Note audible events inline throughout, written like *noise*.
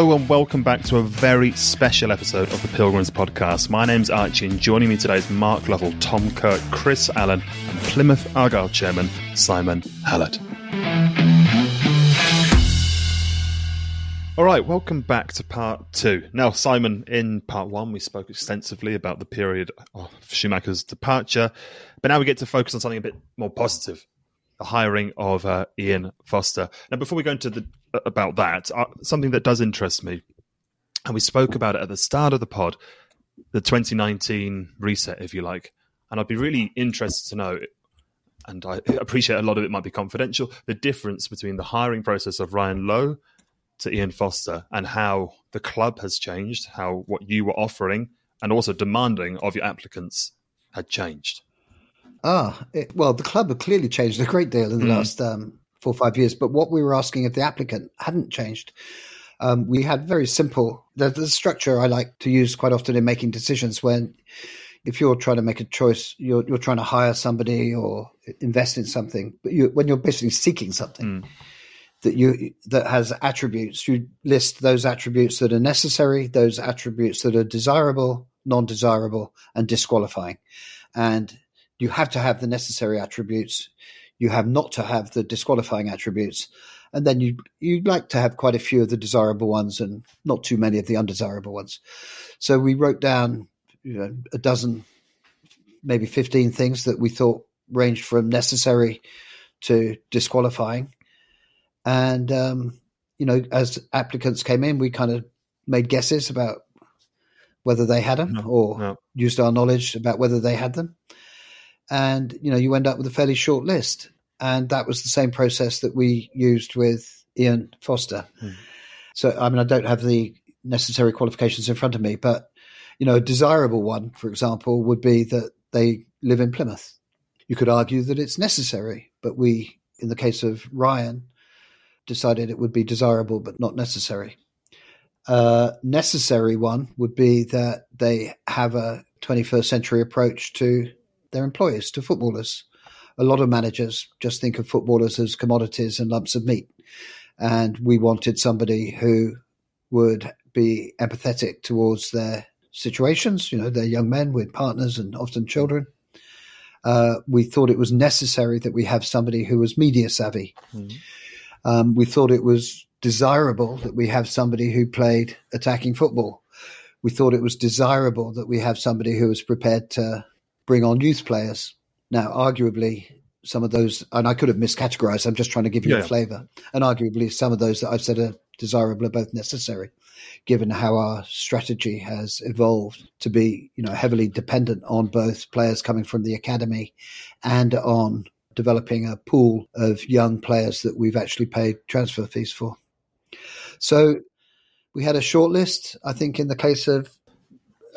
Hello and welcome back to a very special episode of the Pilgrims podcast. My name's Archie and joining me today is Mark Lovell, Tom Kirk, Chris Allen, and Plymouth Argyle chairman Simon Hallett. All right, welcome back to part two. Now, Simon, in part one, we spoke extensively about the period of Schumacher's departure, but now we get to focus on something a bit more positive the hiring of uh, Ian Foster. Now, before we go into the about that, uh, something that does interest me, and we spoke about it at the start of the pod, the 2019 reset, if you like, and I'd be really interested to know. And I appreciate a lot of it might be confidential. The difference between the hiring process of Ryan Lowe to Ian Foster and how the club has changed, how what you were offering and also demanding of your applicants had changed. Ah, it, well, the club have clearly changed a great deal in the mm. last um, four or five years, but what we were asking of the applicant hadn't changed. Um, we had very simple, the, the, structure I like to use quite often in making decisions when if you're trying to make a choice, you're, you're trying to hire somebody or invest in something, but you, when you're basically seeking something. Mm. That you that has attributes, you list those attributes that are necessary, those attributes that are desirable, non-desirable, and disqualifying. And you have to have the necessary attributes. You have not to have the disqualifying attributes. And then you you'd like to have quite a few of the desirable ones and not too many of the undesirable ones. So we wrote down you know, a dozen, maybe 15 things that we thought ranged from necessary to disqualifying. And, um, you know, as applicants came in, we kind of made guesses about whether they had them no, or no. used our knowledge about whether they had them and you know you end up with a fairly short list. And that was the same process that we used with Ian Foster. Hmm. So I mean, I don't have the necessary qualifications in front of me, but you know, a desirable one, for example, would be that they live in Plymouth. You could argue that it's necessary, but we, in the case of Ryan, decided it would be desirable but not necessary. A necessary one would be that they have a 21st century approach to their employers, to footballers. A lot of managers just think of footballers as commodities and lumps of meat. And we wanted somebody who would be empathetic towards their situations. You know, they're young men with partners and often children. Uh, we thought it was necessary that we have somebody who was media savvy. Mm-hmm. Um, we thought it was desirable that we have somebody who played attacking football. We thought it was desirable that we have somebody who was prepared to bring on youth players. Now, arguably, some of those, and I could have miscategorized, I'm just trying to give you yeah. a flavor. And arguably, some of those that I've said are desirable are both necessary, given how our strategy has evolved to be, you know, heavily dependent on both players coming from the academy and on developing a pool of young players that we've actually paid transfer fees for. So we had a short list. I think in the case of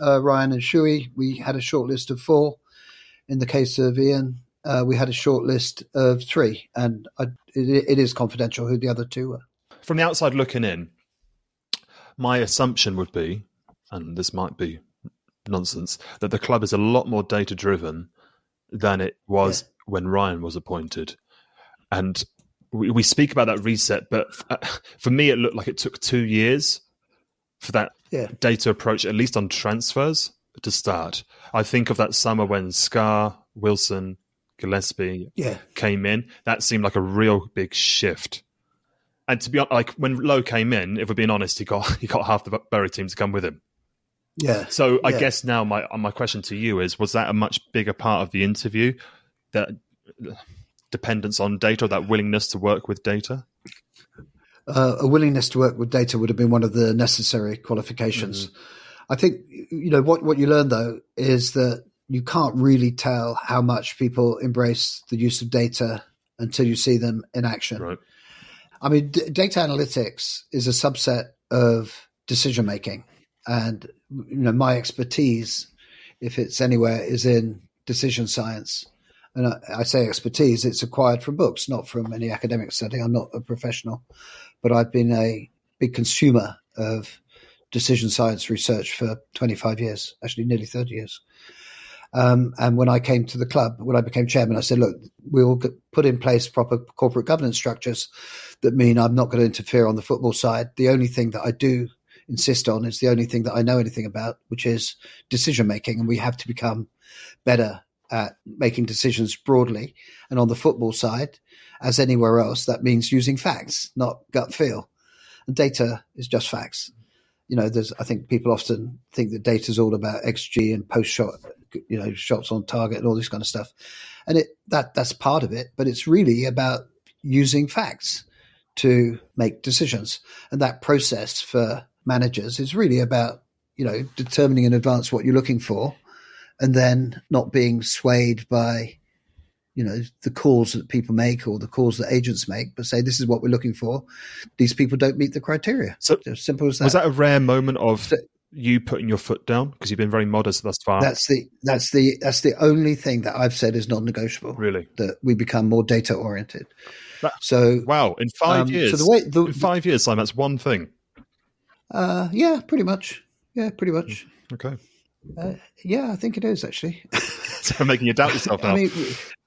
uh, Ryan and Shuey, we had a short list of four. In the case of Ian, uh, we had a short list of three, and I, it, it is confidential who the other two were. From the outside looking in, my assumption would be, and this might be nonsense, that the club is a lot more data driven than it was yeah. when Ryan was appointed. And we, we speak about that reset, but uh, for me, it looked like it took two years for that yeah. data approach, at least on transfers, to start. I think of that summer when Scarr, Wilson, Gillespie yeah. came in. That seemed like a real big shift. And to be honest, like when Lowe came in, if we're being honest, he got *laughs* he got half the Bury team to come with him. Yeah. So I yeah. guess now my my question to you is: Was that a much bigger part of the interview? That dependence on data, or that willingness to work with data? Uh, a willingness to work with data would have been one of the necessary qualifications. Mm-hmm. I think you know what what you learn though is that you can't really tell how much people embrace the use of data until you see them in action. Right. I mean, d- data analytics is a subset of decision making, and you know my expertise, if it's anywhere, is in decision science. And I, I say expertise; it's acquired from books, not from any academic study. I'm not a professional, but I've been a big consumer of decision science research for 25 years, actually nearly 30 years. Um, and when I came to the club, when I became chairman, I said, look, we'll put in place proper corporate governance structures that mean I'm not going to interfere on the football side. The only thing that I do insist on is the only thing that I know anything about, which is decision making. And we have to become better at making decisions broadly. And on the football side, as anywhere else, that means using facts, not gut feel. And data is just facts. You know, there's, I think people often think that data is all about XG and post shot, you know, shots on target and all this kind of stuff. And it, that, that's part of it, but it's really about using facts to make decisions. And that process for managers is really about, you know, determining in advance what you're looking for and then not being swayed by you know the calls that people make or the calls that agents make, but say this is what we're looking for. These people don't meet the criteria. So as simple as that. Was that a rare moment of so, you putting your foot down because you've been very modest thus far? That's the that's the that's the only thing that I've said is non-negotiable. Really, that we become more data oriented. So wow, in five um, years. So the way the, in five years, Simon, that's one thing. Uh, yeah, pretty much. Yeah, pretty much. Okay. Uh, yeah, I think it is actually. *laughs* so I'm making you doubt yourself *laughs* now. I mean,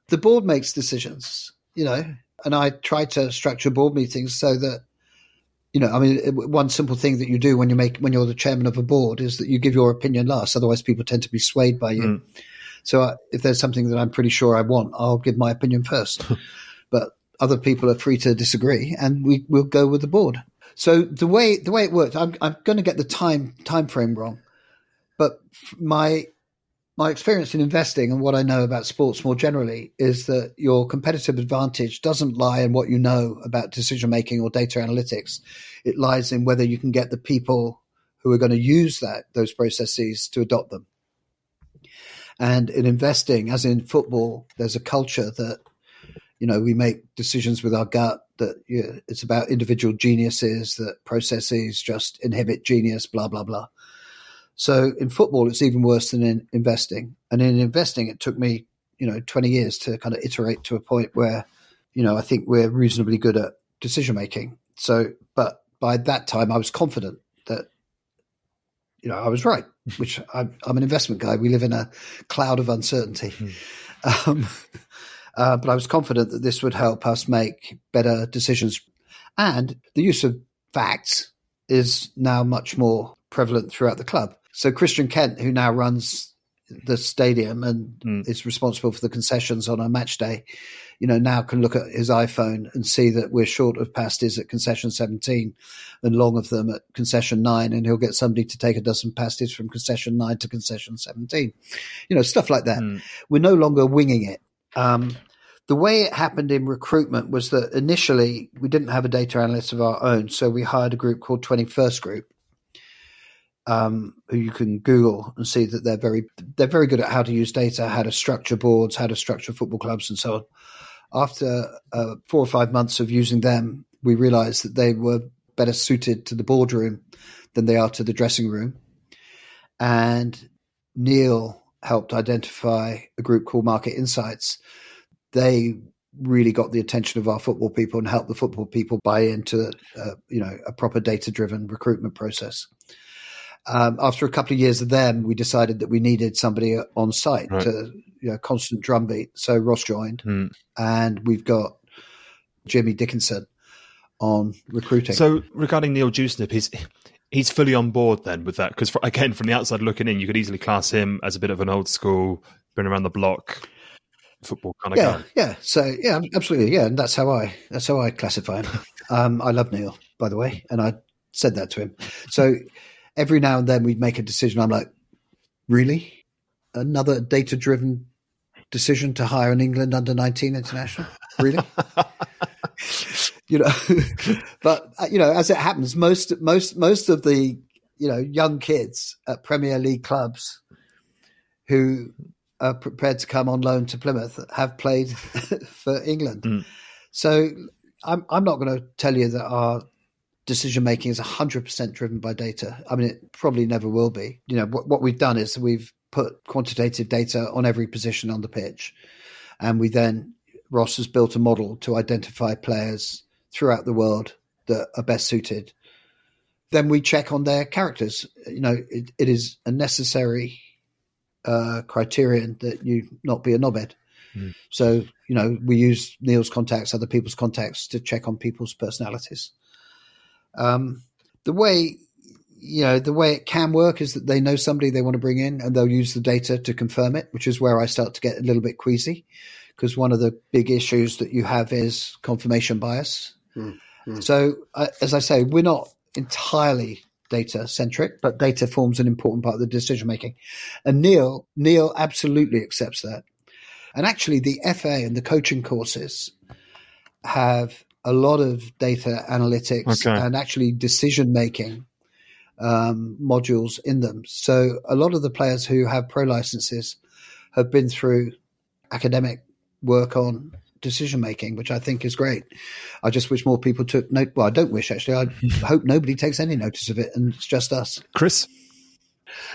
the board makes decisions, you know, and I try to structure board meetings so that, you know, I mean, one simple thing that you do when you make when you're the chairman of a board is that you give your opinion last. Otherwise, people tend to be swayed by you. Mm. So uh, if there's something that I'm pretty sure I want, I'll give my opinion first. *laughs* but other people are free to disagree, and we will go with the board. So the way the way it worked, I'm, I'm going to get the time time frame wrong, but my my experience in investing and what I know about sports more generally is that your competitive advantage doesn't lie in what you know about decision making or data analytics. It lies in whether you can get the people who are going to use that those processes to adopt them. And in investing, as in football, there's a culture that you know we make decisions with our gut. That you know, it's about individual geniuses. That processes just inhibit genius. Blah blah blah. So in football, it's even worse than in investing. And in investing, it took me, you know, 20 years to kind of iterate to a point where, you know, I think we're reasonably good at decision making. So, but by that time, I was confident that, you know, I was right, *laughs* which I'm, I'm an investment guy. We live in a cloud of uncertainty. Mm. *laughs* Um, uh, but I was confident that this would help us make better decisions. And the use of facts is now much more prevalent throughout the club. So Christian Kent, who now runs the stadium and mm. is responsible for the concessions on a match day, you know, now can look at his iPhone and see that we're short of pasties at concession 17 and long of them at concession 9 and he'll get somebody to take a dozen pasties from concession 9 to concession 17. You know, stuff like that. Mm. We're no longer winging it. Um, the way it happened in recruitment was that initially we didn't have a data analyst of our own, so we hired a group called 21st Group um, who you can Google and see that they're very they're very good at how to use data, how to structure boards, how to structure football clubs, and so on. After uh, four or five months of using them, we realised that they were better suited to the boardroom than they are to the dressing room. And Neil helped identify a group called Market Insights. They really got the attention of our football people and helped the football people buy into uh, you know a proper data driven recruitment process um, after a couple of years of them, we decided that we needed somebody on site right. to you know constant drumbeat. So Ross joined, mm. and we've got Jimmy Dickinson on recruiting. So regarding Neil Dewsnip, he's he's fully on board then with that because again, from the outside looking in, you could easily class him as a bit of an old school, been around the block football kind of yeah, guy. Yeah, so yeah, absolutely, yeah, and that's how I that's how I classify him. *laughs* um, I love Neil, by the way, and I said that to him. So every now and then we'd make a decision. I'm like, really? Another data driven decision to hire an England under 19 international? Really? *laughs* you know, *laughs* but uh, you know, as it happens, most, most, most of the, you know, young kids at Premier League clubs who are prepared to come on loan to Plymouth have played *laughs* for England. Mm. So I'm, I'm not going to tell you that our decision making is 100% driven by data. I mean, it probably never will be. You know, what, what we've done is we've put quantitative data on every position on the pitch. And we then, Ross has built a model to identify players throughout the world that are best suited. Then we check on their characters. You know, it, it is a necessary uh, criterion that you not be a knobhead. Mm. So, you know, we use Neil's contacts, other people's contacts to check on people's personalities. Um, the way, you know, the way it can work is that they know somebody they want to bring in and they'll use the data to confirm it, which is where I start to get a little bit queasy because one of the big issues that you have is confirmation bias. Mm. Mm. So, uh, as I say, we're not entirely data centric, but data forms an important part of the decision making. And Neil, Neil absolutely accepts that. And actually, the FA and the coaching courses have a lot of data analytics okay. and actually decision making um, modules in them. So a lot of the players who have pro licenses have been through academic work on decision making, which I think is great. I just wish more people took note. Well, I don't wish actually. I *laughs* hope nobody takes any notice of it, and it's just us. Chris,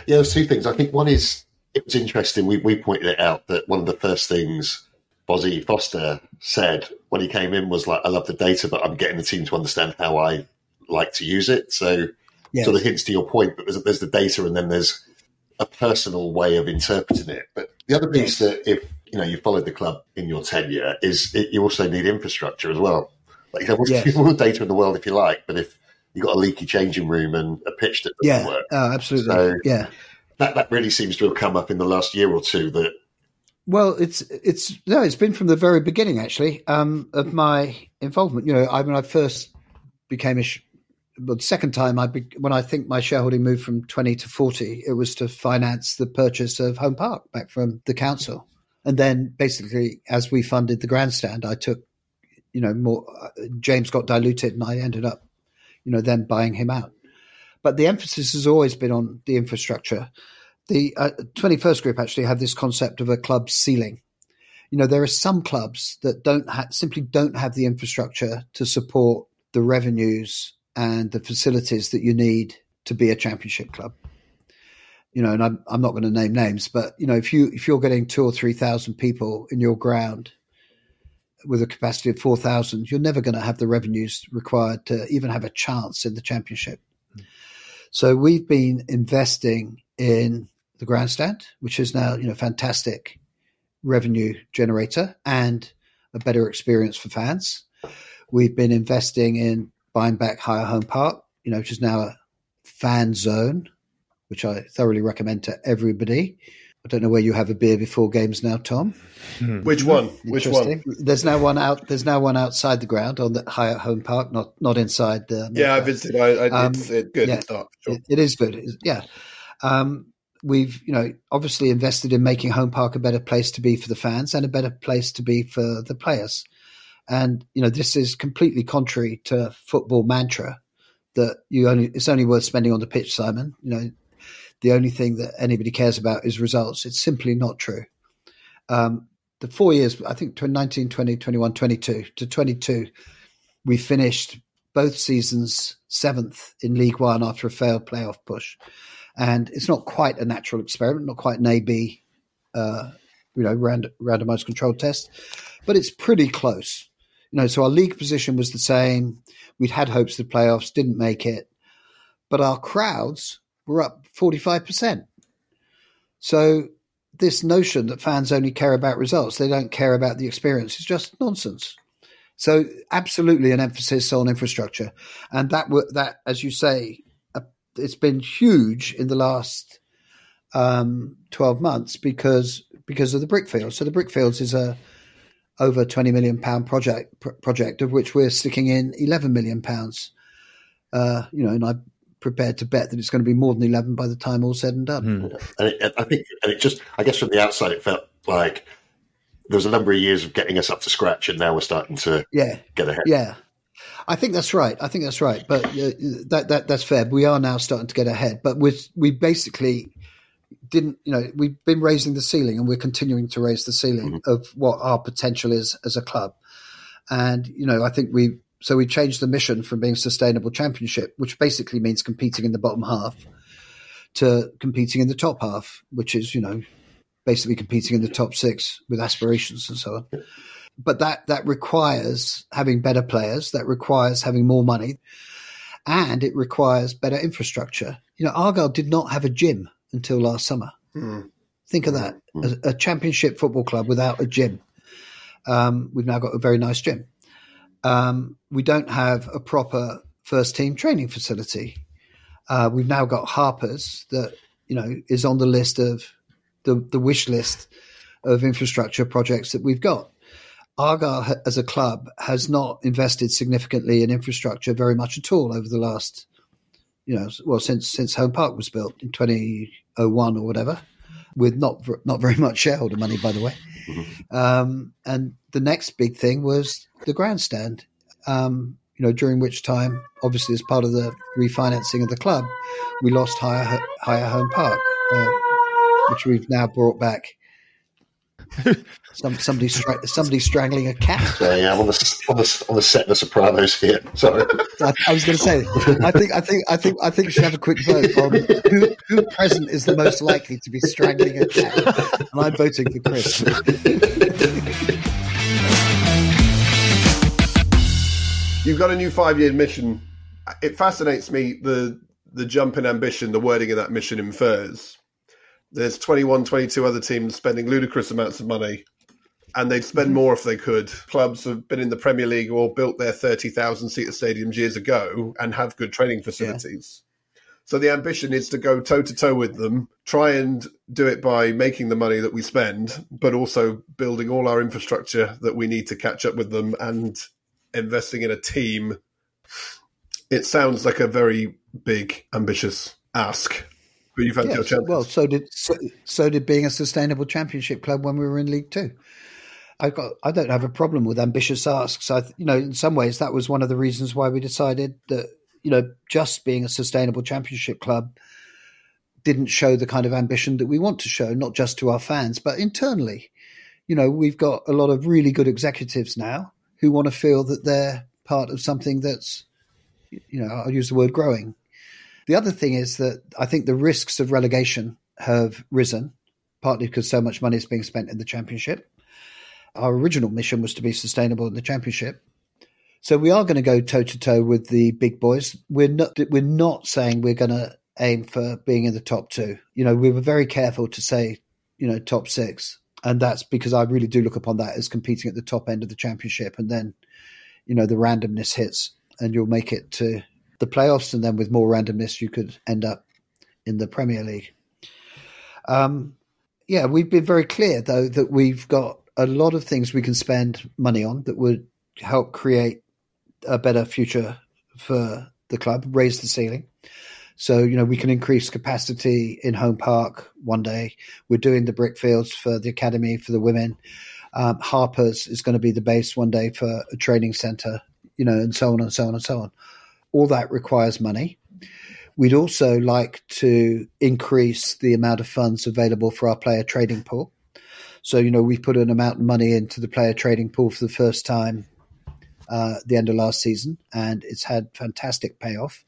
yeah, there's two things. I think one is it was interesting. We we pointed it out that one of the first things Fozzie Foster said when he came in was like, "I love the data, but I'm getting the team to understand how I like to use it." So, yes. sort of hints to your point that there's, there's the data, and then there's a personal way of interpreting it. But the other piece yes. that if you know you followed the club in your tenure is it, you also need infrastructure as well. Like you know, yes. *laughs* all the data in the world if you like, but if you've got a leaky changing room and a pitch that doesn't yeah. work, oh, absolutely, so yeah, that that really seems to have come up in the last year or two. That well, it's it's no, it's been from the very beginning actually um, of my involvement. You know, I when I first became a but the second time I be, when I think my shareholding moved from 20 to 40 it was to finance the purchase of Home Park back from the council. And then basically as we funded the grandstand I took you know more uh, James got diluted and I ended up you know then buying him out. But the emphasis has always been on the infrastructure the uh, 21st group actually have this concept of a club ceiling you know there are some clubs that don't ha- simply don't have the infrastructure to support the revenues and the facilities that you need to be a championship club. You know, and I'm I'm not going to name names, but you know, if you if you're getting two or three thousand people in your ground with a capacity of four thousand, you're never going to have the revenues required to even have a chance in the championship. Mm. So we've been investing in the grandstand, which is now you know fantastic revenue generator and a better experience for fans. We've been investing in buying back Higher Home Park, you know, which is now a fan zone, which I thoroughly recommend to everybody. I don't know where you have a beer before games now, Tom. Hmm. Which one? Which one? There's now one out. There's now one outside the ground on the Higher Home Park, not not inside the. Yeah, I visited. I, I um, it's, it's good. Yeah, sure. it, it is good. yeah, um, we've you know obviously invested in making Home Park a better place to be for the fans and a better place to be for the players. And you know, this is completely contrary to football mantra that you only it's only worth spending on the pitch, Simon. You know, the only thing that anybody cares about is results. It's simply not true. Um, the four years, I think 19, 20, 21, 22 to 22, we finished both seasons seventh in League One after a failed playoff push. And it's not quite a natural experiment, not quite an AB, uh, you know, rand- randomized controlled test, but it's pretty close. You know, so our league position was the same. We'd had hopes of the playoffs, didn't make it, but our crowds were up 45%. So this notion that fans only care about results, they don't care about the experience, is just nonsense. So absolutely an emphasis on infrastructure, and that that, as you say, it's been huge in the last um, twelve months because because of the brickfields. So the brickfields is a over 20 million pound project project of which we're sticking in 11 million pounds. Uh, you know and i'm prepared to bet that it's going to be more than 11 by the time all said and done. Mm. and it, i think and it just i guess from the outside it felt like there was a number of years of getting us up to scratch and now we're starting to yeah. get ahead. Yeah I think that's right. I think that's right. But uh, that that that's fair. We are now starting to get ahead. But we we basically didn't, you know, we've been raising the ceiling and we're continuing to raise the ceiling mm-hmm. of what our potential is as a club. And, you know, I think we, so we changed the mission from being sustainable championship, which basically means competing in the bottom half, to competing in the top half, which is, you know, basically competing in the top six with aspirations and so on. But that, that requires having better players, that requires having more money, and it requires better infrastructure. You know, Argyle did not have a gym until last summer. Mm. Think of that. A, a championship football club without a gym. Um, we've now got a very nice gym. Um, we don't have a proper first team training facility. Uh, we've now got Harper's that you know is on the list of the, the wish list of infrastructure projects that we've got. Argyle as a club has not invested significantly in infrastructure very much at all over the last, you know, well since since Home Park was built in 2001 or whatever, with not not very *laughs* much shareholder money, by the way. Mm-hmm. Um, and the next big thing was the grandstand. Um, you know, during which time, obviously, as part of the refinancing of the club, we lost higher higher home park, uh, which we've now brought back. Some, somebody, stra- somebody strangling a cat. Yeah, yeah, I'm on the, on the, on the set of The Sopranos here. Sorry, I, I was going to say. I think, I think, I think, I think we should have a quick vote on who, who present is the most likely to be strangling a cat, and I'm voting for Chris. You've got a new five-year mission. It fascinates me the the jump in ambition the wording of that mission infers. There's 21, 22 other teams spending ludicrous amounts of money, and they'd spend mm-hmm. more if they could. Clubs have been in the Premier League or built their 30,000 seater stadiums years ago and have good training facilities. Yeah. So the ambition is to go toe to toe with them, try and do it by making the money that we spend, but also building all our infrastructure that we need to catch up with them and investing in a team, it sounds like a very big, ambitious ask. But you've had yes, your chance. Well, so did so, so, did being a sustainable championship club when we were in League Two. I got I don't have a problem with ambitious asks. I you know in some ways that was one of the reasons why we decided that you know just being a sustainable championship club didn't show the kind of ambition that we want to show, not just to our fans but internally. You know, we've got a lot of really good executives now who want to feel that they're part of something that's, you know, I'll use the word growing. The other thing is that I think the risks of relegation have risen, partly because so much money is being spent in the championship. Our original mission was to be sustainable in the championship. So we are going to go toe to toe with the big boys. We're not we're not saying we're going to aim for being in the top two. You know, we were very careful to say, you know, top six and that's because I really do look upon that as competing at the top end of the championship, and then you know the randomness hits, and you'll make it to the playoffs, and then with more randomness, you could end up in the Premier League. Um, yeah, we've been very clear though that we've got a lot of things we can spend money on that would help create a better future for the club, raise the ceiling. So, you know, we can increase capacity in Home Park one day. We're doing the brickfields for the academy for the women. Um, Harper's is going to be the base one day for a training center, you know, and so on and so on and so on. All that requires money. We'd also like to increase the amount of funds available for our player trading pool. So, you know, we've put an amount of money into the player trading pool for the first time uh, at the end of last season, and it's had fantastic payoff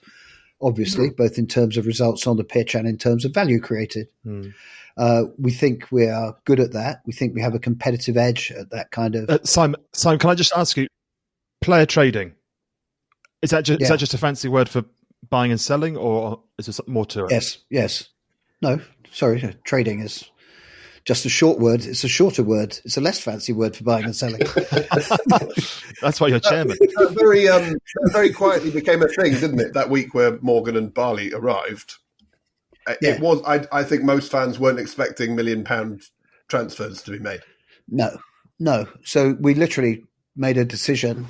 obviously, mm. both in terms of results on the pitch and in terms of value created. Mm. Uh, we think we are good at that. We think we have a competitive edge at that kind of. Uh, Simon, Simon, can I just ask you, player trading? Is that just, yeah. is that just a fancy word for buying and selling, or is there more to it? Yes, yes. No, sorry, trading is just a short word. It's a shorter word. It's a less fancy word for buying and selling. *laughs* That's why you're chairman. Uh, very, um, very quietly became a thing, didn't it? That week where Morgan and Bali arrived, yeah. it was. I, I think most fans weren't expecting million pound transfers to be made. No, no. So we literally made a decision.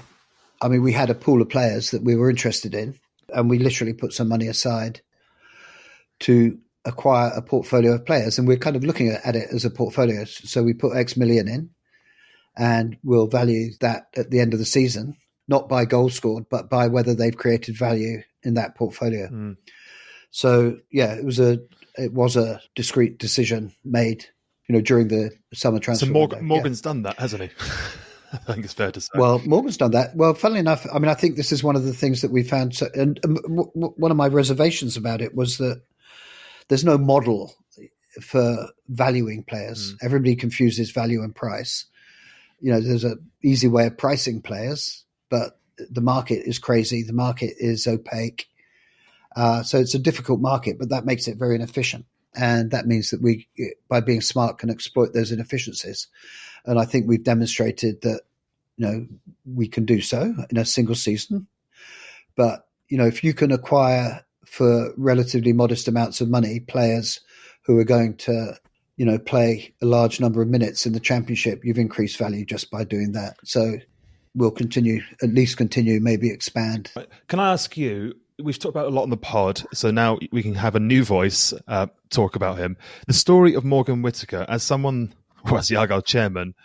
I mean, we had a pool of players that we were interested in, and we literally put some money aside to acquire a portfolio of players, and we're kind of looking at it as a portfolio. So we put X million in, and we'll value that at the end of the season, not by goals scored, but by whether they've created value in that portfolio. Mm. So yeah, it was a it was a discrete decision made, you know, during the summer transfer. So Morgan, Morgan's yeah. done that, hasn't he? *laughs* *laughs* I think it's fair to say. Well, Morgan's done that. Well, funnily enough, I mean, I think this is one of the things that we found. So, and um, w- w- one of my reservations about it was that there's no model for valuing players. Mm. Everybody confuses value and price. You know, there's an easy way of pricing players, but the market is crazy. The market is opaque. Uh, so it's a difficult market, but that makes it very inefficient. And that means that we, by being smart, can exploit those inefficiencies. And I think we've demonstrated that you know we can do so in a single season. But you know, if you can acquire for relatively modest amounts of money players who are going to you know play a large number of minutes in the championship, you've increased value just by doing that. So we'll continue, at least continue, maybe expand. Can I ask you? We've talked about a lot on the pod, so now we can have a new voice uh, talk about him. The story of Morgan Whittaker, as someone *laughs* who was the Argyle chairman,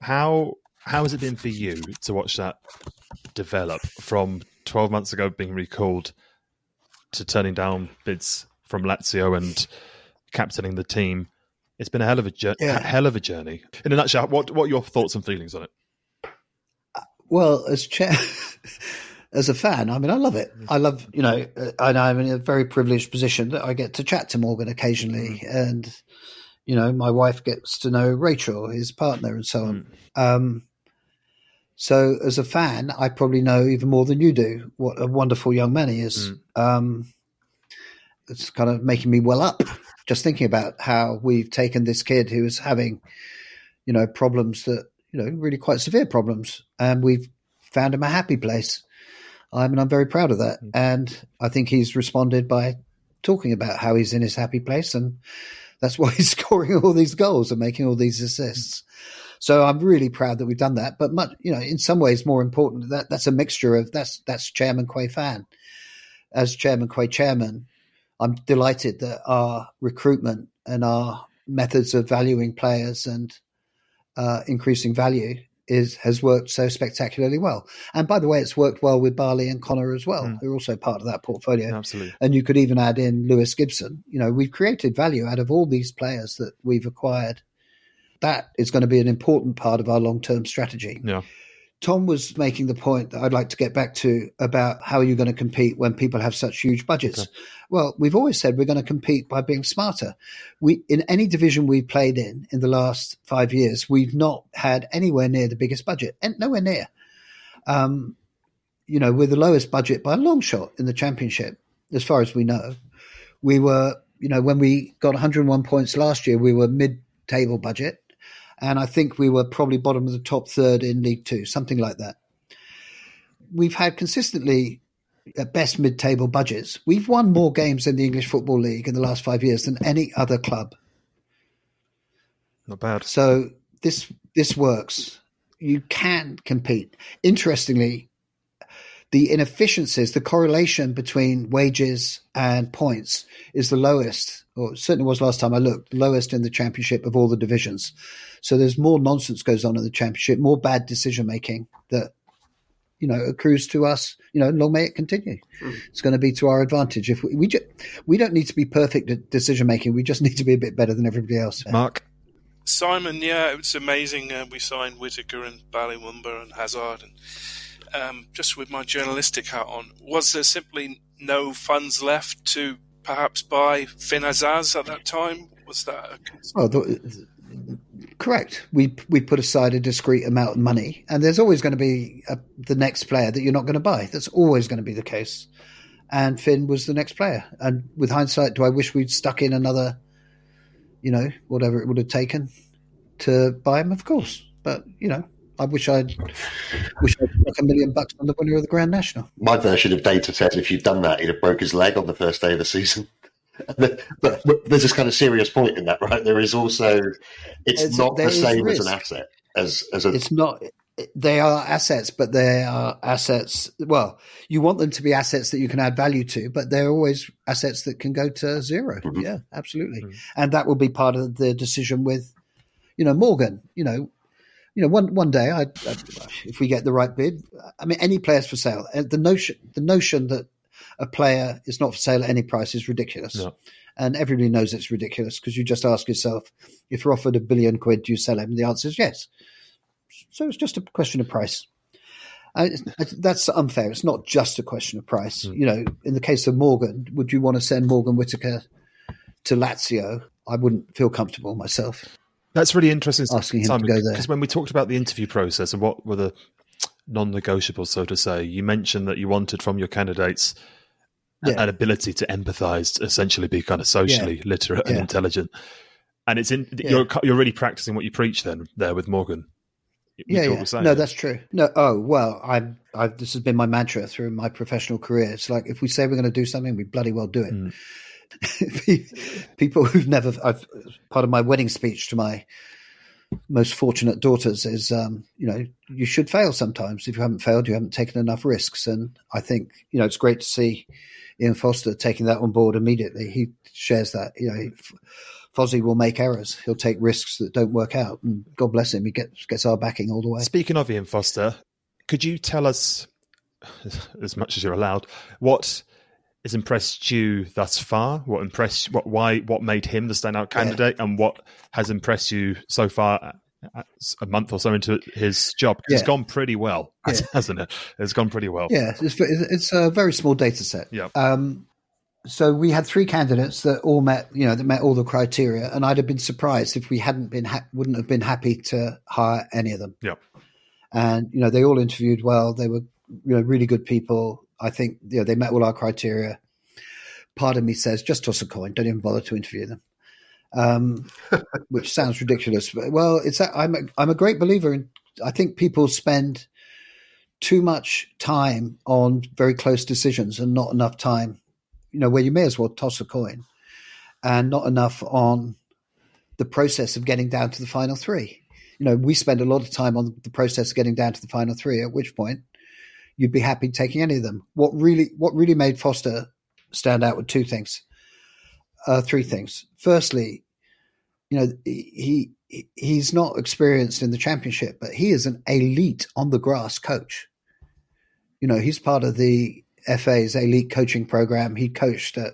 how how has it been for you to watch that develop from 12 months ago being recalled to turning down bids from Lazio and captaining the team? It's been a hell of a, journey, yeah. hell of a journey. In a nutshell, what what are your thoughts and feelings on it? Well, as chair, *laughs* as a fan, I mean, I love it. I love, you know, and I'm in a very privileged position that I get to chat to Morgan occasionally, and you know, my wife gets to know Rachel, his partner, and so on. Mm. Um, so, as a fan, I probably know even more than you do what a wonderful young man he is. Mm. Um, it's kind of making me well up *laughs* just thinking about how we've taken this kid who was having, you know, problems that you know, really quite severe problems, and we've found him a happy place. I mean, I'm very proud of that, mm. and I think he's responded by talking about how he's in his happy place, and that's why *laughs* he's scoring all these goals and making all these assists. So I'm really proud that we've done that. But much, you know, in some ways, more important that that's a mixture of that's that's Chairman Quay fan. As Chairman Quay chairman, I'm delighted that our recruitment and our methods of valuing players and uh, increasing value is has worked so spectacularly well. And by the way, it's worked well with Bali and Conor as well, mm. who are also part of that portfolio. Absolutely. And you could even add in Lewis Gibson. You know, we've created value out of all these players that we've acquired. That is going to be an important part of our long term strategy. Yeah. Tom was making the point that I'd like to get back to about how are you going to compete when people have such huge budgets. Okay. Well, we've always said we're going to compete by being smarter. We in any division we've played in in the last five years, we've not had anywhere near the biggest budget, and nowhere near. Um, you know, we're the lowest budget by a long shot in the championship, as far as we know. We were, you know, when we got 101 points last year, we were mid-table budget and I think we were probably bottom of the top third in League Two, something like that. We've had consistently at best mid-table budgets. We've won more games in the English Football League in the last five years than any other club. Not bad. So this this works. You can compete. Interestingly, the inefficiencies, the correlation between wages and points is the lowest, or certainly was last time I looked, lowest in the championship of all the divisions. So there's more nonsense goes on in the championship, more bad decision making that you know accrues to us. You know, long may it continue. Mm. It's going to be to our advantage. If we we, ju- we don't need to be perfect at decision making, we just need to be a bit better than everybody else. Mark. Simon, yeah, it's amazing. Uh, we signed Whittaker and Bali Mumba and Hazard, and um, just with my journalistic hat on, was there simply no funds left to perhaps by Finn Azaz at that time? Was that? A... Oh, the, Correct. We we put aside a discrete amount of money, and there's always going to be a, the next player that you're not going to buy. That's always going to be the case. And Finn was the next player. And with hindsight, do I wish we'd stuck in another, you know, whatever it would have taken to buy him? Of course, but you know, I wish I'd wish I'd stuck a million bucks on the winner of the Grand National. My version of data says if you'd done that, he'd have broke his leg on the first day of the season. *laughs* but, but, there's this kind of serious point in that, right? There is also, it's, it's not the same as an asset as as a. It's not. They are assets, but they are assets. Well, you want them to be assets that you can add value to, but they're always assets that can go to 0 mm-hmm. Yeah, absolutely, mm-hmm. and that will be part of the decision with, you know, Morgan. You know, you know, one one day, I, I, if we get the right bid, I mean, any players for sale. The notion, the notion that a player is not for sale at any price is ridiculous. No. And everybody knows it's ridiculous because you just ask yourself, if you're offered a billion quid, do you sell him? The answer is yes. So it's just a question of price. Uh, that's unfair. It's not just a question of price. Mm. You know, in the case of Morgan, would you want to send Morgan Whittaker to Lazio? I wouldn't feel comfortable myself. That's really interesting. Asking Simon, him to go there because when we talked about the interview process and what were the non-negotiables, so to say, you mentioned that you wanted from your candidates Yeah. an ability to empathize, essentially be kind of socially literate and Yeah. intelligent. And it's in Yeah. you're you're really practicing what you preach then there with Morgan. yeah, yeah. saying. no, that's true. No, oh well, I'm. I've, this has been my mantra through my professional career. It's like if we say we're going to do something, we bloody well do it. Mm. *laughs* People who've never, I've part of my wedding speech to my most fortunate daughters is, um, you know, you should fail sometimes. If you haven't failed, you haven't taken enough risks. And I think, you know, it's great to see Ian Foster taking that on board immediately. He shares that, you know. Fozzie will make errors. He'll take risks that don't work out, and God bless him, he gets gets our backing all the way. Speaking of Ian Foster, could you tell us, *laughs* as much as you're allowed, what has impressed you thus far? What impressed? What why? What made him the standout candidate, and what has impressed you so far? uh, A month or so into his job, 'Cause it's Yeah. gone pretty well, *laughs* hasn't it? It's gone pretty well. Yeah, it's, it's a very small data set. Yeah. Um, so we had three candidates that all met, you know, that met all the criteria, and I'd have been surprised if we hadn't been, ha- wouldn't have been happy to hire any of them. Yeah. And you know, they all interviewed well. They were, you know, really good people. I think, you know, they met all our criteria. Part of me says, just toss a coin. Don't even bother to interview them. Um, *laughs* which sounds ridiculous, but well, it's. a- I'm a, I'm a great believer in. I think people spend too much time on very close decisions and not enough time, you know, where you may as well toss a coin, and not enough on the process of getting down to the final three. You know, we spend a lot of time on the process of getting down to the final three. At which point, you'd be happy taking any of them. What really, what really made Foster stand out were two things, uh, three things. Firstly, you know, he he- he's not experienced in the championship, but he is an elite on the grass coach. You know, he's part of the FA's elite coaching program. He coached at,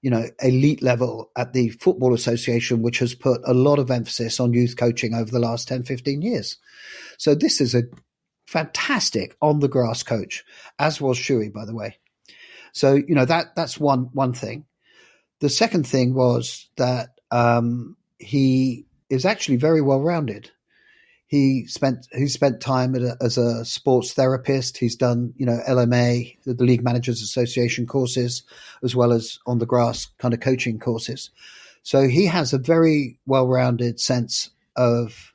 you know, elite level at the Football Association, which has put a lot of emphasis on youth coaching over the last 10, 15 years. So this is a fantastic on the grass coach, as was Shuey, by the way. So, you know, that that's one one thing. The second thing was that um, he is actually very well rounded. He spent he spent time a, as a sports therapist. He's done you know LMA, the, the League Managers Association courses, as well as on the grass kind of coaching courses. So he has a very well rounded sense of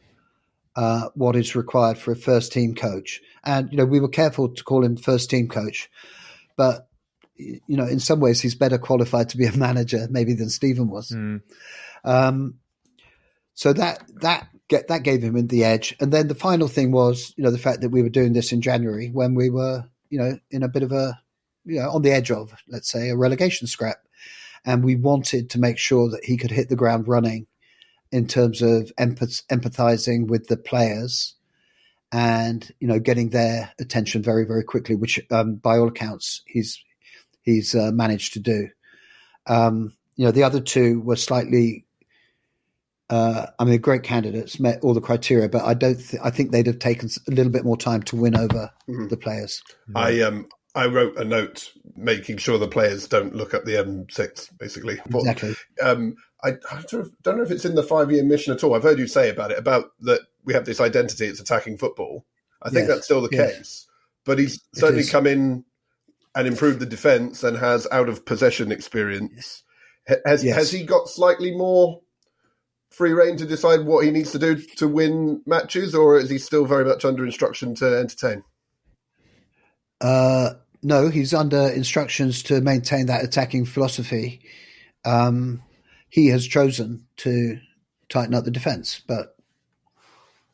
uh, what is required for a first team coach. And you know we were careful to call him first team coach, but you know in some ways he's better qualified to be a *laughs* manager maybe than Stephen was. Mm. Um, so that that get that gave him the edge, and then the final thing was you know the fact that we were doing this in January when we were you know in a bit of a you know on the edge of let's say a relegation scrap, and we wanted to make sure that he could hit the ground running in terms of empath- empathizing with the players and you know getting their attention very very quickly, which um, by all accounts he's he's uh, managed to do. Um, you know the other two were slightly uh, I mean, great candidates met all the criteria, but I don't. Th- I think they'd have taken a little bit more time to win over Mhm. the players. I um I wrote a note making sure the players don't look up the M6 basically. But, Exactly. um, I, I don't, know if, don't know if it's in the five year mission at all. I've heard you say about it about that we have this identity. It's attacking football. I think Yes, that's still the yes. case. But he's certainly come in and improved the defence and has out of possession experience. Ha- Has Yes. has he got slightly more free reign to decide what he needs to do to win matches, or is he still very much under instruction to entertain? Uh, no, he's under instructions to maintain that attacking philosophy. Um, he has chosen to tighten up the defence, but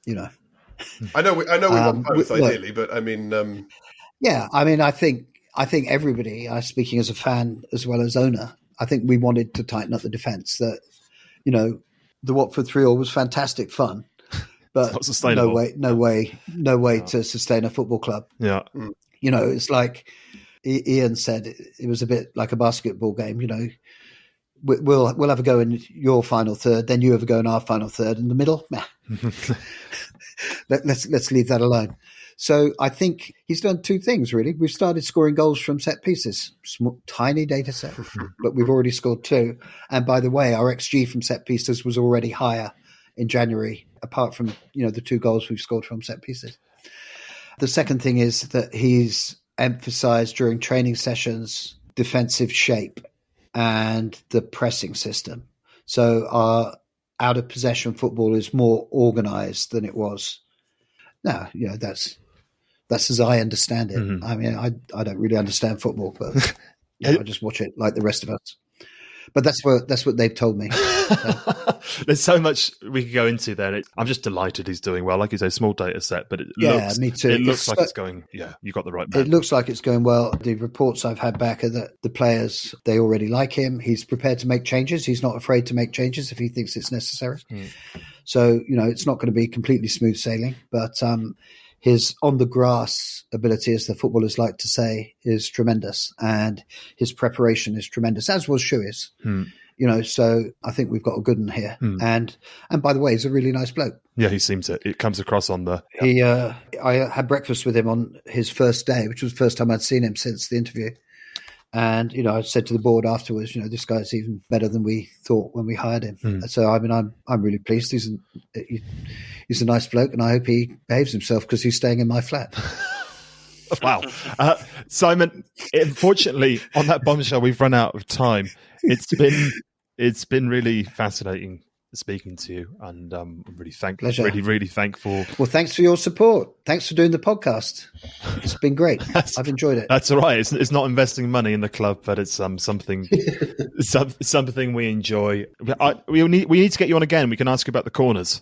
you know, *laughs* I know, we, I know we Um, want both we- look- ideally, but I mean, um, yeah. I mean, I think I think everybody, uh, speaking as a fan as well as owner, I think we wanted to tighten up the defence. That you know, the Watford three all was fantastic fun, *laughs* but not sustainable. no way, no way, no way to sustain a football club. Yeah. You know, it's like Ian said, it, was a bit like a basketball game. You know, We- we'll we'll have a go in your final third, then you have a go in our final third. In the middle, meh. *laughs* Let, let's let's leave that alone. So I think he's done two things really. We've started scoring goals from set pieces, Small, tiny data set, *laughs* but we've already scored two. And by the way, our xG from set pieces was already higher in January, apart from you know the two goals we've scored from set pieces. The second thing is that he's emphasized during training sessions defensive shape and the pressing system. So our out of possession football is more organised than it was. Now, you know that's that's as I understand it. Mhm. I mean, I I don't really understand football, but *laughs* you know, I just watch it like the rest of us. But that's what that's what they've told me. *laughs* There's so much we could go into there. it- I'm just delighted he's doing well. Like you say, small data set, but it Yeah, looks, me too. It looks It's like it's going. Yeah, you got the right man. It looks like it's going well. The reports I've had back are that the players they already like him. He's prepared to make changes. He's not afraid to make changes if he thinks it's necessary. Hmm. So you know, it's not going to be completely smooth sailing, but um, his on the grass ability, as the footballers like to say, is tremendous, and his preparation is tremendous, as was Shuey's. Hmm. You know, so I think we've got a good one here. Hmm. And and by the way, he's a really nice bloke. yeah, he seems it. It comes across on the. He, uh, I had breakfast with him on his first day, which was the first time I'd seen him since the interview. And you know, I said to the board afterwards, you know, this guy's even better than we thought when we hired him. Hmm. So I mean, I'm I'm really pleased. He's an, he, he's a nice bloke, and I hope he behaves himself because he's staying in my flat. *laughs* Wow, uh, Simon. Unfortunately, on that bombshell, we've run out of time. It's been it's been really fascinating speaking to you, and um, I'm really thankful. Pleasure. Really, really thankful. Well, thanks for your support. Thanks for doing the podcast. It's been great. *laughs* I've enjoyed it. That's all right. It's, it's not investing money in the club, but it's um something *laughs* some, something we enjoy. I, we need we need to get you on again. We can ask you about the corners.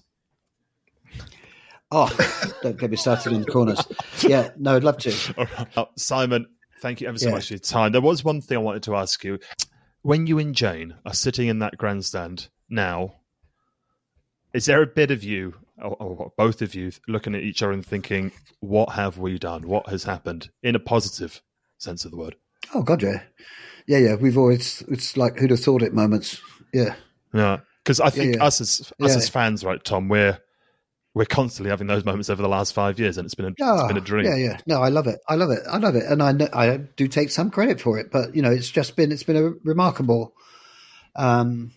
Oh, don't get me started in the corners. Yeah, no, I'd love to. *laughs* Right. Uh, Simon, thank you ever so Yeah. much for your time. There was one thing I wanted to ask you. When you and Jane are sitting in that grandstand now, is there a bit of you, or, or both of you, looking at each other and thinking, "What have we done? What has happened?" In a positive sense of the word. Oh God, yeah, yeah, yeah. We've always it's like who'd have thought it moments. Yeah. Yeah, because I think yeah. us as us Yeah. as fans, right, Tom, we're we're constantly having those moments over the last five years, and it's been a, Oh, it's been a dream. Yeah, yeah. No, I love it. I love it. I love it, and I know, I do take some credit for it. But you know, it's just been it's been a remarkable. Um,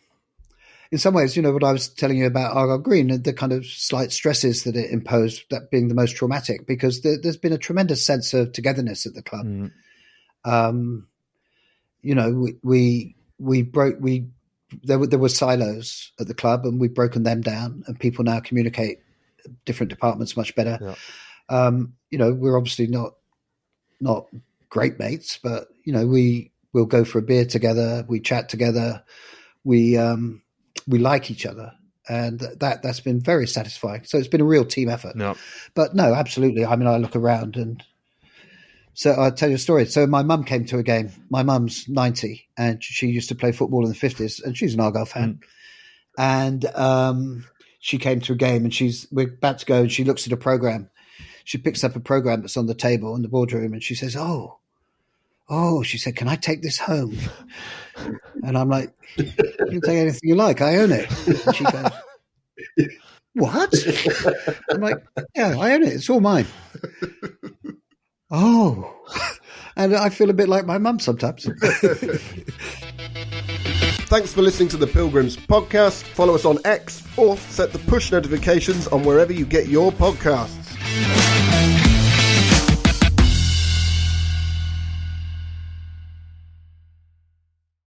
in some ways, you know what I was telling you about Argyle Green, and the kind of slight stresses that it imposed, that being the most traumatic, because there, there's been a tremendous sense of togetherness at the club. Mm, Um, you know, we we, we broke we there were there were silos at the club, and we've broken them down, and people now communicate different departments much better. Yeah. Um, you know, we're obviously not not great mates, but you know, we we'll go for a beer together, we chat together, we um, we like each other, and that that's been very satisfying. So it's been a real team effort. no, But no, absolutely. I mean, I look around and so I'll tell you a story. So my mum came to a game. My mum's 90 and she used to play football in the 50s and she's an Argyle fan. And um, she came to a game and she's, we're about to go and she looks at a program. She picks up a program that's on the table in the boardroom and she says, Oh, oh, she said, can I take this home? And I'm like, you can take anything you like. I own it. And she goes, what? I'm like, yeah, I own it. It's all mine. Oh, and I feel a bit like my mum sometimes. Thanks for listening to the Pilgrims podcast. Follow us on X or set the push notifications on wherever you get your podcasts.